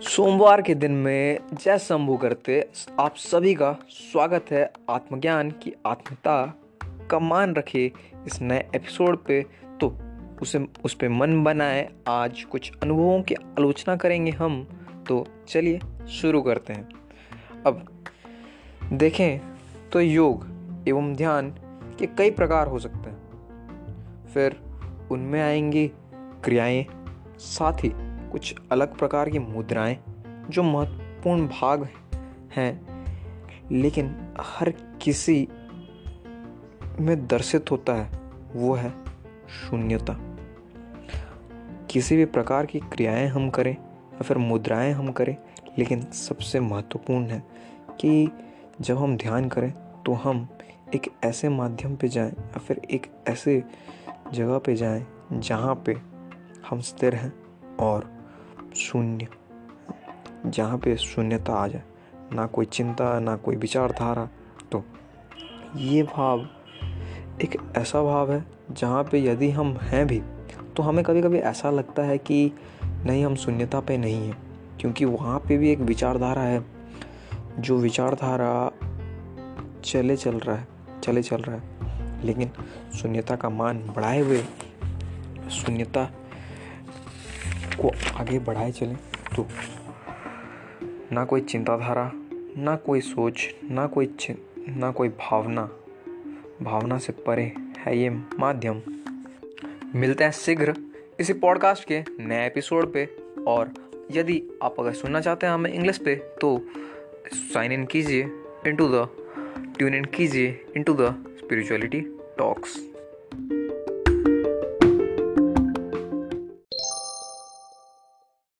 सोमवार के दिन में जय शंभू करते आप सभी का स्वागत है आत्मज्ञान की आत्मता का मान रखे इस नए एपिसोड पे। तो उसे, उस पर मन बनाए, आज कुछ अनुभवों की आलोचना करेंगे हम। तो चलिए शुरू करते हैं। अब देखें तो योग एवं ध्यान के कई प्रकार हो सकते हैं। फिर उनमें आएँगी क्रियाएँ, साथ ही कुछ अलग प्रकार की मुद्राएँ जो महत्वपूर्ण भाग हैं, लेकिन हर किसी में दर्शित होता है, वो है शून्यता। किसी भी प्रकार की क्रियाएँ हम करें या फिर मुद्राएँ हम करें, लेकिन सबसे महत्वपूर्ण है कि जब हम ध्यान करें तो हम एक ऐसे माध्यम पे जाएँ या फिर एक ऐसे जगह पे जाएँ जहाँ पे हम स्थिर हैं और शून्य। जहाँ पे शून्यता आ जाए, ना कोई चिंता, ना कोई विचारधारा तो ये भाव एक ऐसा भाव है जहाँ पे यदि हम हैं भी तो हमें कभी कभी ऐसा लगता है कि नहीं, हम शून्यता पे नहीं हैं, क्योंकि वहाँ पे भी एक विचारधारा है। जो विचारधारा चले चल रहा है, चले चल रहा है, लेकिन शून्यता का मान बढ़ाए हुए, शून्यता को आगे बढ़ाए चलें तो ना कोई चिंताधारा, ना कोई सोच, ना कोई ना कोई भावना भावना से परे है ये माध्यम। मिलते हैं शीघ्र इसी पॉडकास्ट के नए एपिसोड पे और यदि आप अगर सुनना चाहते हैं हमें इंग्लिश पे तो साइन इन कीजिए इनटू द ट्यून इन कीजिए इनटू द स्पिरिचुअलिटी टॉक्स